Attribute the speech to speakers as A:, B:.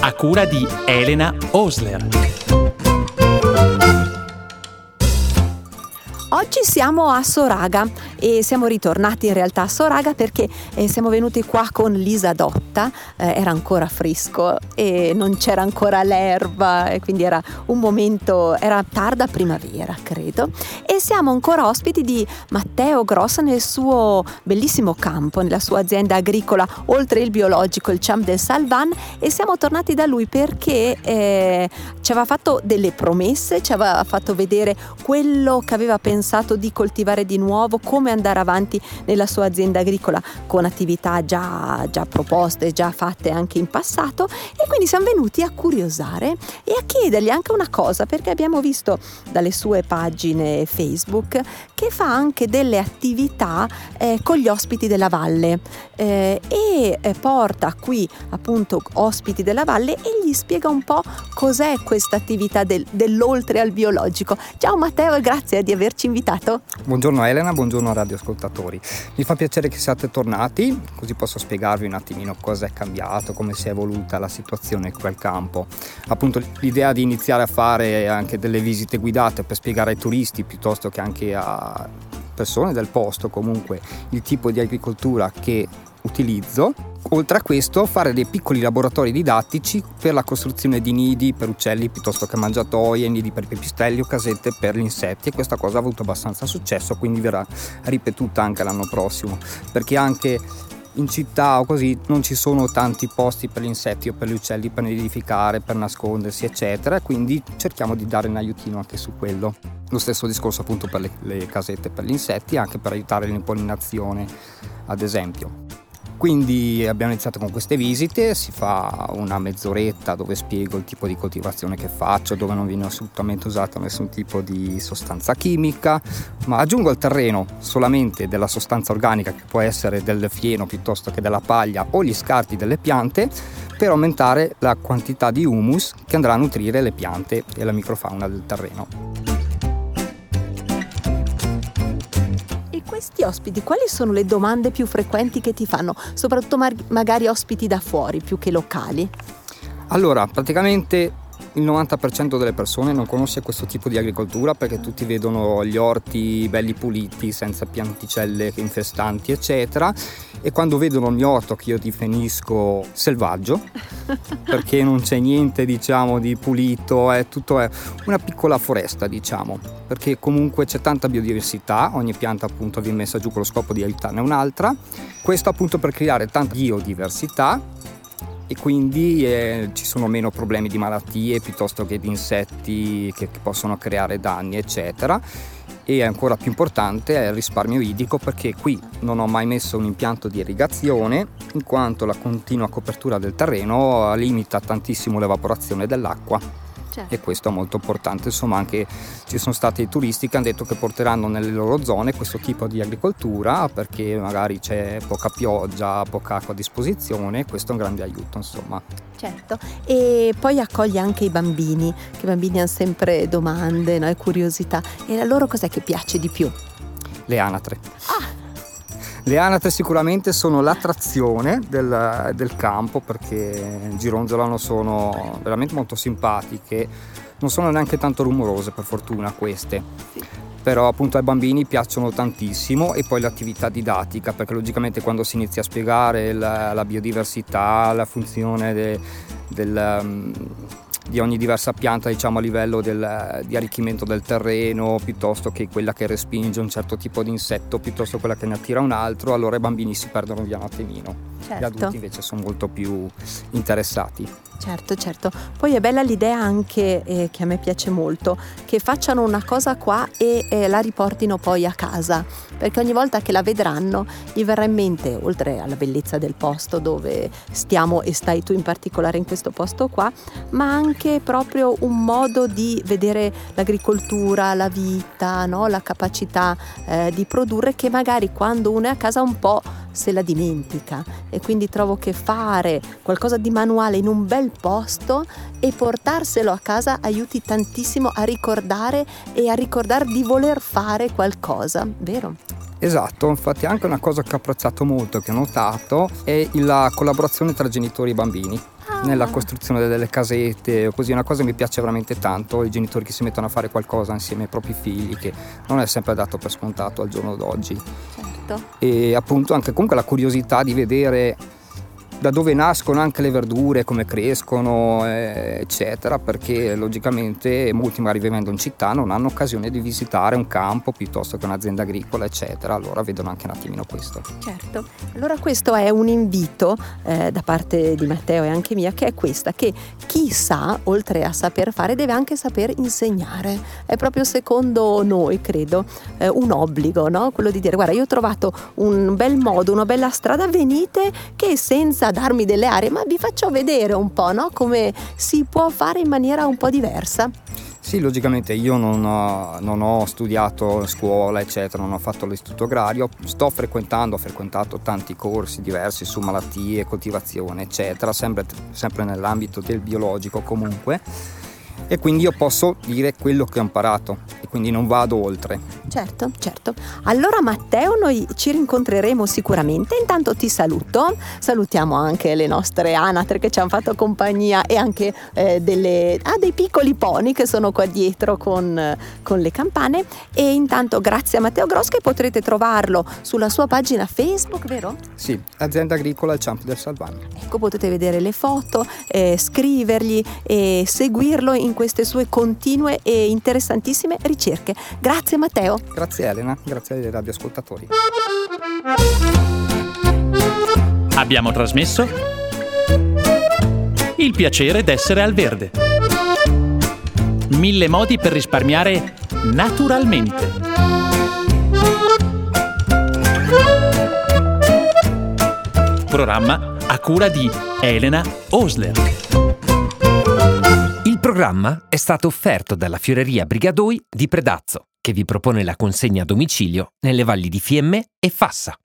A: a cura di Elena Osler.
B: Oggi siamo a Soraga e siamo ritornati in realtà a Soraga perché eh, siamo venuti qua con Lisa Dotta, eh, era ancora fresco e non c'era ancora l'erba e quindi era un momento, era tarda primavera credo. E siamo ancora ospiti di Matteo Grossa nel suo bellissimo campo, nella sua azienda agricola oltre il biologico, il Champ del Salvan e siamo tornati da lui perché eh, ci aveva fatto delle promesse, ci aveva fatto vedere quello che aveva pensato pensato di coltivare di nuovo, come andare avanti nella sua azienda agricola con attività già, già proposte, già fatte anche in passato e quindi siamo venuti a curiosare e a chiedergli anche una cosa perché abbiamo visto dalle sue pagine Facebook che fa anche delle attività eh, con gli ospiti della valle eh, e eh, porta qui appunto ospiti della valle e gli spiega un po' cos'è questa attività del, dell'oltre al biologico. Ciao Matteo e grazie di averci invitato.
C: Buongiorno Elena, buongiorno radioascoltatori. Mi fa piacere che siate tornati, così posso spiegarvi un attimino cosa è cambiato, come si è evoluta la situazione qui al campo. Appunto l'idea di iniziare a fare anche delle visite guidate per spiegare ai turisti piuttosto che anche a persone del posto comunque il tipo di agricoltura che utilizzo. Oltre a questo fare dei piccoli laboratori didattici per la costruzione di nidi per uccelli piuttosto che mangiatoie, nidi per pipistrelli o casette per gli insetti e questa cosa ha avuto abbastanza successo quindi verrà ripetuta anche l'anno prossimo perché anche in città o così non ci sono tanti posti per gli insetti o per gli uccelli per nidificare, per nascondersi eccetera quindi cerchiamo di dare un aiutino anche su quello. Lo stesso discorso appunto per le, le casette per gli insetti anche per aiutare l'impollinazione ad esempio. Quindi abbiamo iniziato con queste visite, si fa una mezz'oretta dove spiego il tipo di coltivazione che faccio, dove non viene assolutamente usata nessun tipo di sostanza chimica, ma aggiungo al terreno solamente della sostanza organica che può essere del fieno piuttosto che della paglia o gli scarti delle piante per aumentare la quantità di humus che andrà a nutrire le piante e la microfauna del terreno.
B: Questi ospiti quali sono le domande più frequenti che ti fanno, soprattutto magari ospiti da fuori più che locali?
C: Allora, praticamente il 90% delle persone non conosce questo tipo di agricoltura perché tutti vedono gli orti belli puliti, senza pianticelle infestanti, eccetera. E quando vedono il mio orto che io definisco selvaggio, perché non c'è niente, diciamo, di pulito, è tutto è una piccola foresta, diciamo, perché comunque c'è tanta biodiversità, ogni pianta appunto viene messa giù con lo scopo di aiutarne un'altra. Questo appunto per creare tanta biodiversità e quindi eh, ci sono meno problemi di malattie piuttosto che di insetti che, che possono creare danni eccetera. E ancora più importante è il risparmio idrico perché qui non ho mai messo un impianto di irrigazione in quanto la continua copertura del terreno limita tantissimo l'evaporazione dell'acqua certo. e questo è molto importante. Insomma, anche ci sono stati turisti che hanno detto che porteranno nelle loro zone questo tipo di agricoltura perché magari c'è poca pioggia, poca acqua a disposizione, questo è un grande aiuto, insomma.
B: Certo, e poi accoglie anche i bambini, che i bambini hanno sempre domande no? e curiosità. E a loro cos'è che piace di più?
C: Le anatre. Ah! Le anatre sicuramente sono l'attrazione del, del campo perché gironzolano sono veramente molto simpatiche, non sono neanche tanto rumorose per fortuna queste. Però appunto ai bambini piacciono tantissimo e poi l'attività didattica perché logicamente quando si inizia a spiegare la, la biodiversità, la funzione de, del, di ogni diversa pianta diciamo, a livello del, di arricchimento del terreno piuttosto che quella che respinge un certo tipo di insetto piuttosto che quella che ne attira un altro allora i bambini si perdono via un attimino
B: Certo.
C: Gli adulti invece sono molto più interessati.
B: Certo, certo. Poi è bella l'idea anche eh, che a me piace molto, che facciano una cosa qua e eh, la riportino poi a casa, perché ogni volta che la vedranno gli verrà in mente, oltre alla bellezza del posto dove stiamo e stai tu in particolare in questo posto qua, ma anche proprio un modo di vedere l'agricoltura, la vita, no? la capacità eh, di produrre che magari quando uno è a casa un po' se la dimentica e quindi trovo che fare qualcosa di manuale in un bel posto e portarselo a casa aiuti tantissimo a ricordare e a ricordare di voler fare qualcosa, vero?
C: Esatto, infatti anche una cosa che ho apprezzato molto, che ho notato, è la collaborazione tra genitori e bambini nella costruzione delle casette, così una cosa che mi piace veramente tanto, i genitori che si mettono a fare qualcosa insieme ai propri figli, che non è sempre dato per scontato al giorno d'oggi.
B: Certo.
C: E appunto anche comunque la curiosità di vedere da dove nascono anche le verdure, come crescono, eh, eccetera, perché logicamente molti magari vivendo in città non hanno occasione di visitare un campo piuttosto che un'azienda agricola, eccetera, allora vedono anche un attimino questo.
B: Certo, allora questo è un invito eh, da parte di Matteo e anche mia, che è questa, che chi sa, oltre a saper fare, deve anche saper insegnare. È proprio secondo noi, credo, eh, un obbligo, no? Quello di dire, guarda, io ho trovato un bel modo, una bella strada, venite che senza darmi delle aree, ma vi faccio vedere un po' no? come si può fare in maniera un po' diversa.
C: Sì, logicamente io non ho, non ho, studiato scuola, eccetera, non ho fatto l'istituto agrario, sto frequentando, ho frequentato tanti corsi diversi su malattie, coltivazione, eccetera, sempre, sempre nell'ambito del biologico comunque e quindi io posso dire quello che ho imparato e quindi non vado oltre.
B: Certo, certo. Allora Matteo, noi ci rincontreremo sicuramente. Intanto ti saluto, salutiamo anche le nostre anatre che ci hanno fatto compagnia e anche eh, delle, ah, dei piccoli pony che sono qua dietro con, con le campane e intanto grazie a Matteo Gross che potrete trovarlo sulla sua pagina Facebook, vero?
C: Sì, azienda agricola Il Ciampi del Salvano.
B: Ecco, potete vedere le foto, eh, scrivergli e seguirlo in queste sue continue e interessantissime ricerche. Grazie Matteo.
C: Grazie Elena, grazie ai radioascoltatori.
A: Abbiamo trasmesso Il piacere d'essere al verde. Mille modi per risparmiare naturalmente. Programma a cura di Elena Osler.
D: Programma è stato offerto dalla Fioreria Brigadoi di Predazzo, che vi propone la consegna a domicilio nelle valli di Fiemme e Fassa.